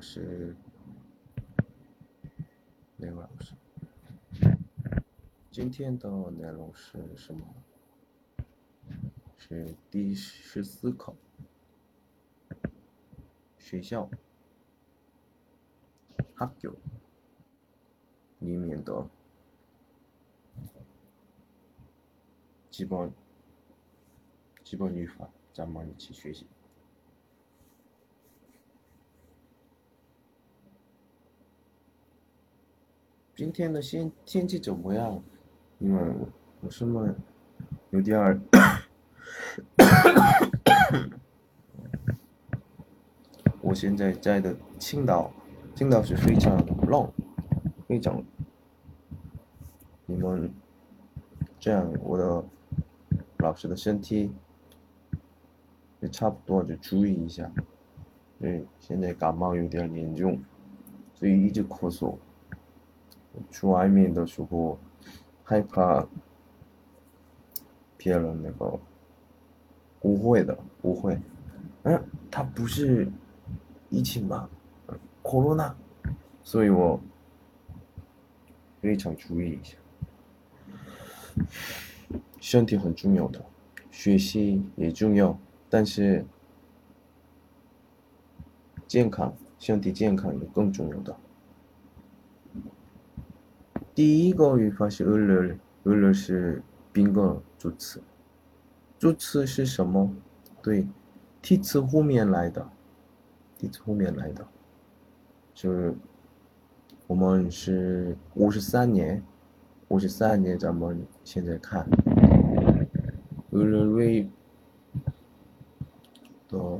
是那个老师。今天的内容是什么？是第十四课。学校、학교里面的基本基本语法，咱们一起学习。今天的天天气怎么样？因为我是么有点儿，我现在在的青岛，青岛是非常冷，非常。你们这样，我的老师的身体也差不多，就注意一下。对，现在感冒有点严重，所以一直咳嗽。去外面的时候，害怕别人那个误会的，误会。嗯，他不是疫情吧？corona，所以我非常注意一下。身体很重要的，学习也重要，但是健康，身体健康也更重要的。第一个语法是俄勒，俄勒是宾格助词，助词是什么？对，替词后面来的，替词后面来的，就是我们是五十三年，五十三年，咱们现在看，俄勒瑞的。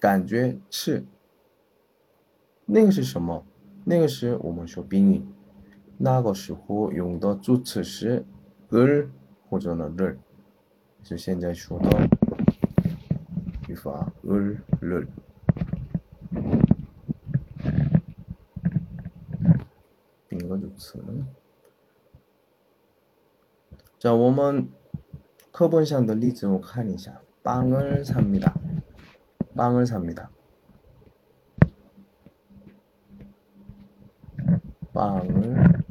感觉是，那个是什么？那个是我们说宾语，那个时候用的助词是을或者呢를，就现在说的语法을 를， 宾格助词。자我们。 课本上 的例子 看一下. 빵을 삽니다. 빵을 삽니다. 빵을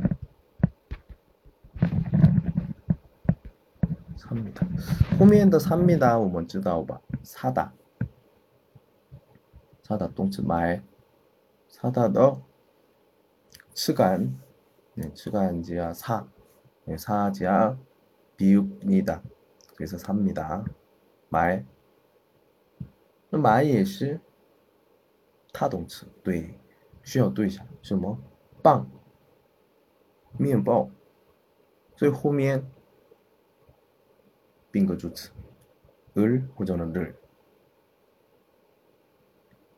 삽니다. 호미엔더 삽니다. 오먼즈다오바 사다. 사다 똥츠 말 사다 더 측간 네, 측간지야 사 네, 사지야 비읍니다. 그래서 삽니다. 말 那买也是他动词，对，需要对一下，什么？棒，面包。最后面宾格助词，을或者呢 를。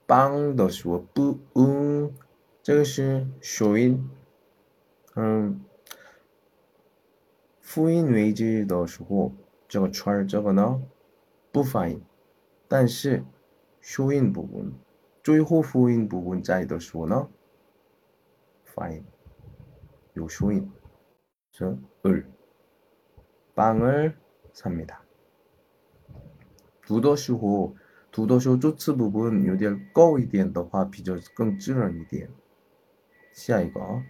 棒的时候不嗯，这个是属音，嗯，复音为止的时候。这个圈儿，这个呢不发音，但是 쇼인 부분, 쪼이호 후인 부분 짜이더 쇼너 파인. 요 쇼인. 즉을. 빵을 삽니다. 두더쇼호 두더쇼 쪼츠 부분 요디엘 꺼이디엔더화 비저 끙쯔런이디엔. 시야 이거.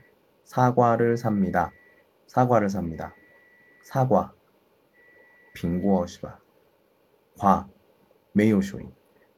사과를 삽니다. 사과를 삽니다. 사과. 빙고어시바. 과. 메요 쇼인.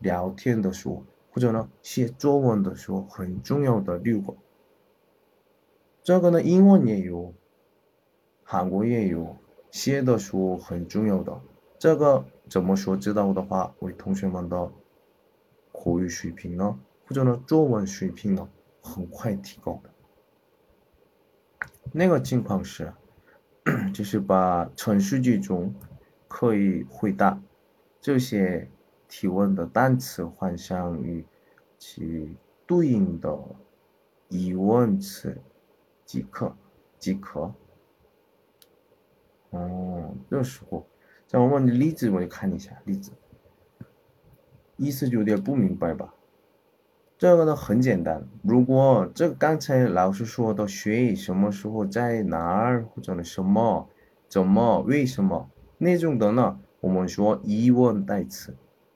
聊天的时候或者呢写作文的时候很重要的六个。这个呢，英文也有，韩国也有，写的书很重要的。这个怎么说知道的话，为同学们的口语水平呢，或者呢作文水平呢很快提高的。那个情况是，就是把陈述句中可以回答这些提问的单词换上与其对应的疑问词即可，即可。哦，这时候，在我们的例子我就看一下例子，意思就有点不明白吧？这个呢很简单，如果这个刚才老师说的谁什么时候在哪儿或者呢什么怎么为什么那种的呢，我们说疑问代词，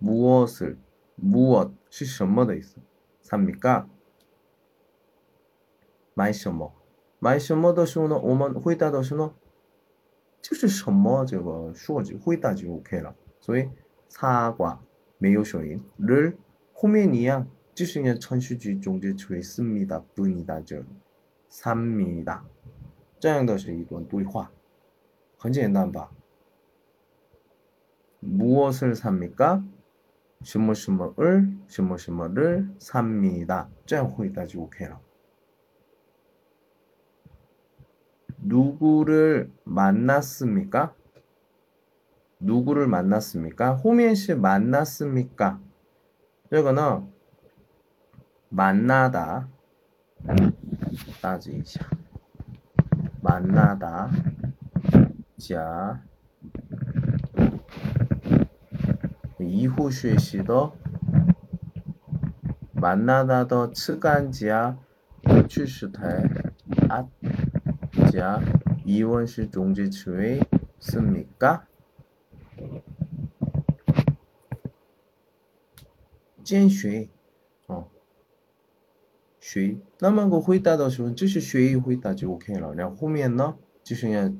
무엇을 무엇是什么的意思？삽니 까？ 买什么？买什么的时候呢？我们回答的时候呢，就是什么这个说就回答就 OK 了。所以사 과， 没有声音。를后面一样，就是그천수句中间出씁니 다， 뿐이 다， 这삽니 다， 这样的是一段对话，很简单吧？무엇을삽니 까？ 什么什么을什么什么를 삽니다. 这样回答就 OK 了. 누구를 만났습니까? 누구를 만났습니까? 호민씨 만났습니까? 이거는 만나다 따지자 만나다 자 이후 学习的 만나다 더 측간지야 去时态 아자 이원시 종지추의 씁니까? 见谁 어. 谁那么个回答的时候就是谁回答就 OK 了然后后面呢就是要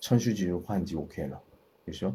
程序句换就 OK 了就是说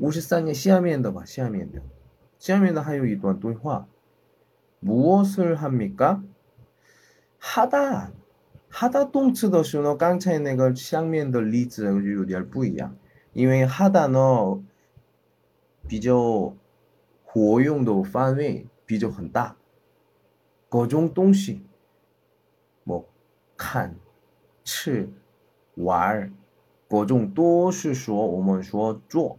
54년 시험면도 봐, 시험면도. 시험면도 하요 이段 对话. 무엇을 합니까? 하다. 하다 动词的时候刚才那个下面的例子有点不一样因为 하다呢 比较活用的范围比较很大各种东西뭐看吃玩各种都是说我们说做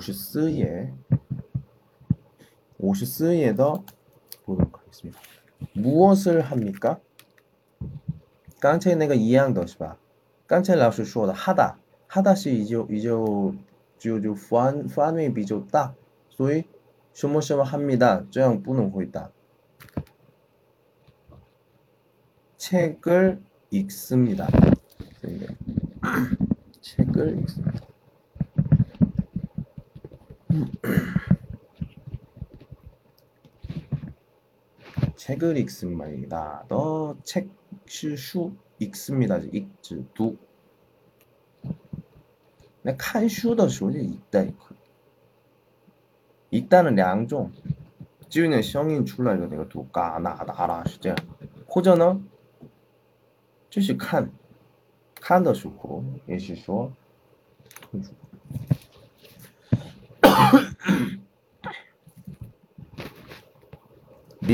54에 54에다 보도록 하겠습니다. 무엇을 합니까? 깡체 내가 이양 더시바. 깡체 라우스 쇼다 하다. 하다시 이조 이조 주주 판 판위 비조다. 소위 쇼모쇼모 합니다. 저양 뿌는 거있다. 책을 읽습니다. 책을 읽습니다. 책을 읽습니다. 너책 슈 읽습니다. 읽지 두. 那看书的时候就읽다 읽 읽다는 两种，就有点声音出来的那个读嘎那达啦是这样，或者呢就是看，看的时候也是说，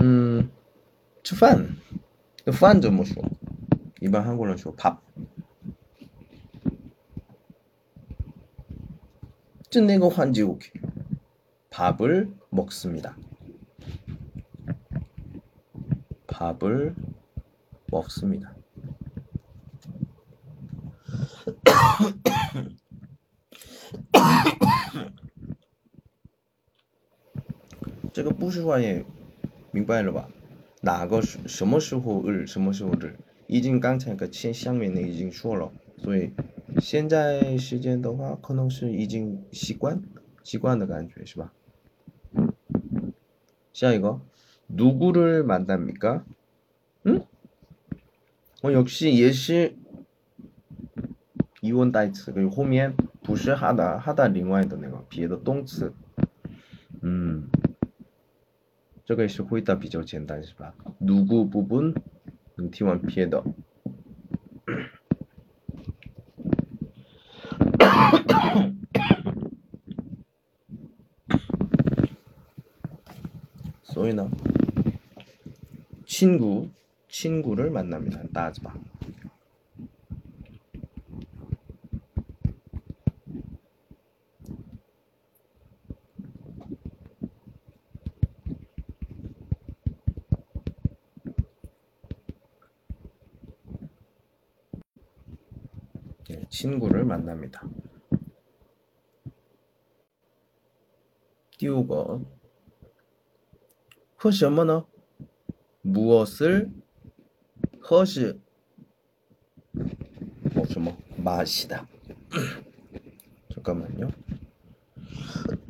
음, 吃饭.饭怎么说? 일반 한국어로 说 밥. 这那个环节 OK. 밥을 먹습니다. 밥을 먹습니다. 제가 不是说也 明白了吧？哪个什么时候日什么时候日？已经刚才个前下面的已经说了，所以现在时间的话可能是已经习惯习惯的感觉是吧？ 응? 어, 역시 예시 이원 代词 그리고 后面不是 하다 하다 另外的那个别的动词 음. 这个也是回答比较简单是吧? 누구 부분 응替换 别的 所以呢 친구 친구를 만납니다. 따즈바. 친구를 만납니다. 띄우거 허시 엄마나 무엇을 허시? 어, 뭐좀뭐 마시다. 잠깐만요.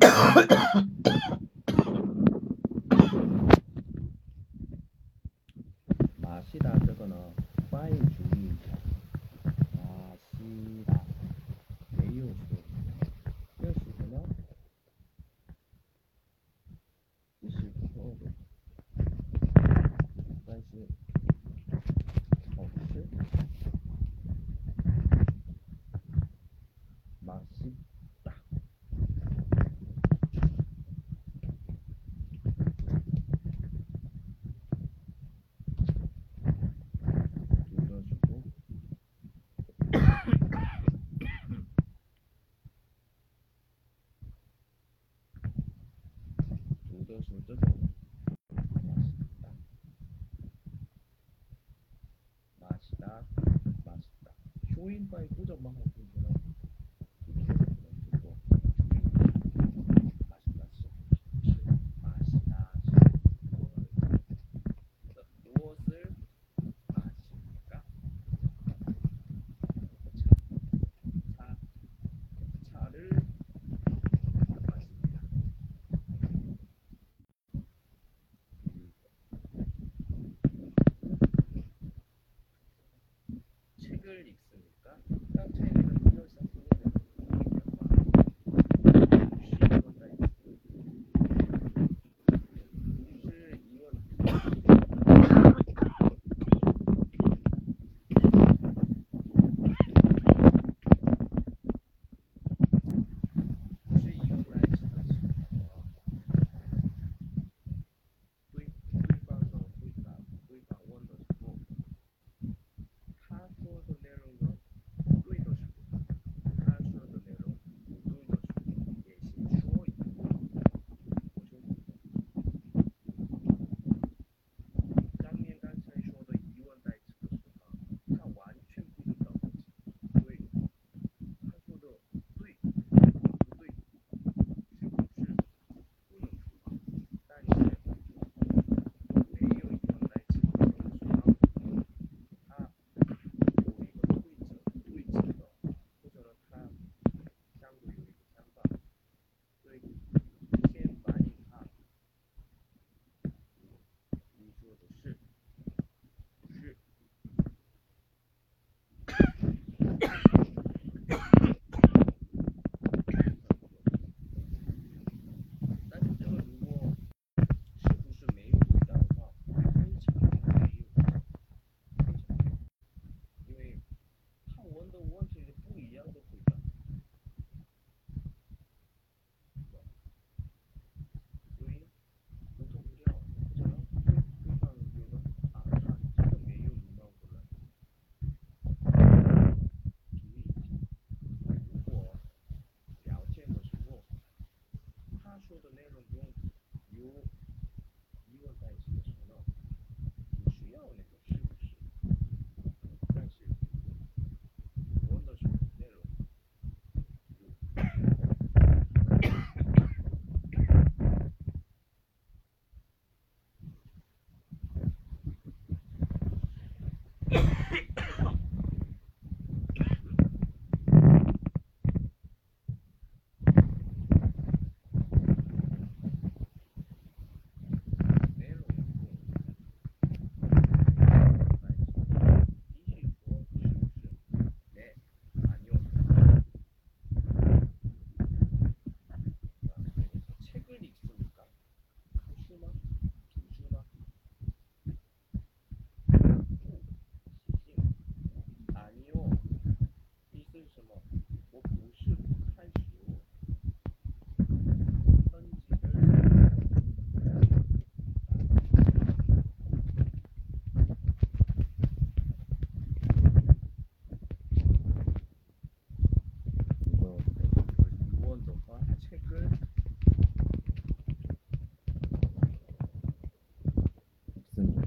마시다. 저거는 파인 주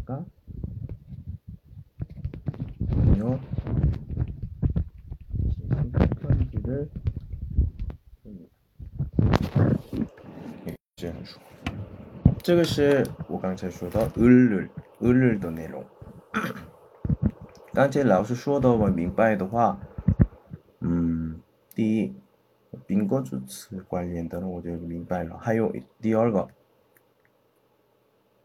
읽습니까? 아니요. 편지를 씁니다. 这样说，这个是我刚才说的日日日日的内容。刚才老师说的我明白的话，嗯，第一，宾果主词关联的我就明白了。还有第二个，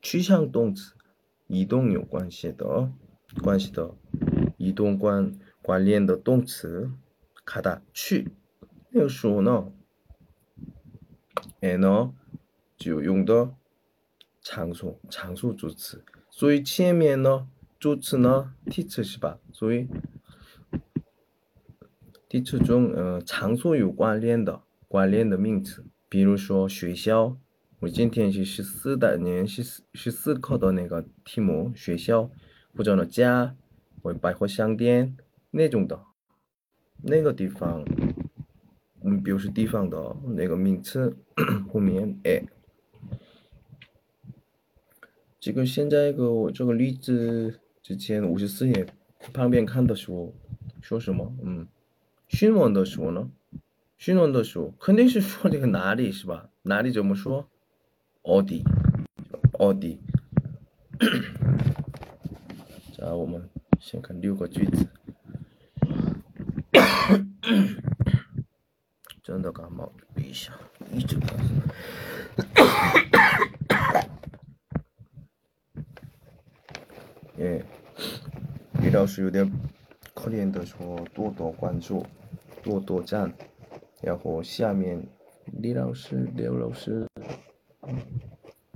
趋向动词，移动有关系的，关系的，移动关关联的动词，卡达去。那个时候呢，에呢就用的场所场所助词，所以前面呢助词呢替词是吧？所以替词中呃场所有关联的关联的名词，比如说学校， 我今天是十四的年十四十四课的那个题目，学校或者呢家或百货商店那种的，那个地方。嗯，比如说地方的那个名词后面哎，这个现在个我这个例子之前五十四页旁边看的时候说什么？嗯，询问的时候呢？询问的时候肯定是说这个哪里是吧？哪里怎么说？奥迪，奥迪。然后我们先看六个句子。真的感冒，鼻下一直咳嗽。耶，李老师有点可怜的说：“多多关注，多多赞。”然后下面李老师、刘老师。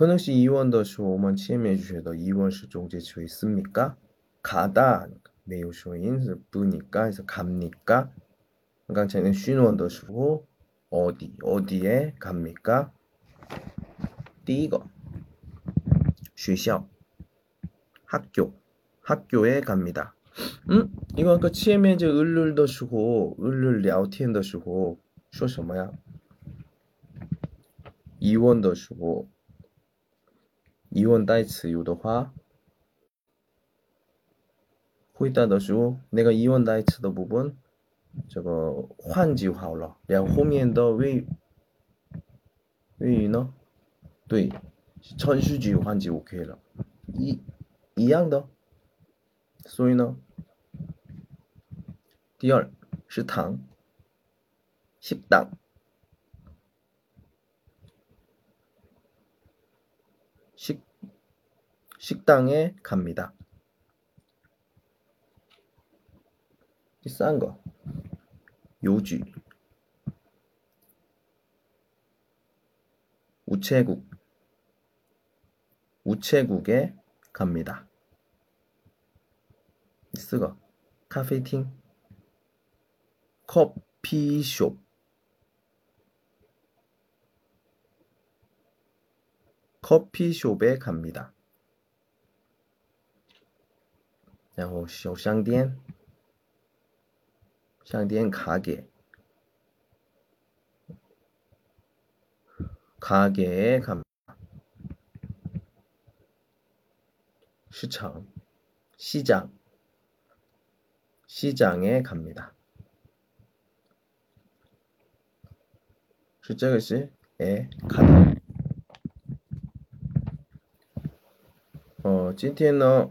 可能是疑问的时候，我们前面学的疑问是中介词있습니까 가다没有说音是不니까 해서 갑니까? 刚才那询问的时候 어디 어디에 갑니까? 第一个学校 학교 학교에 갑니다. 음? 이거 아까 前面这 을을 的时候을을 聊天的时候说什么呀? 이원 的时候 疑问代词有的话，回答的时候那个疑问代词的部分，这个换就好了，然后后面的谓谓语呢，对，程序句换就 OK 了，一一样的。所以呢，第二食堂，食堂。 식당에 갑니다. 싼 거. 요지. 우체국. 우체국에 갑니다. 쓰거. 카페팅. 커피숍. 커피숍에 갑니다. 然后小商店商店 가게 가게에 갑니다. 시장 시장 시장에 갑니다. 是这个是 에 가다. 어, 今天呢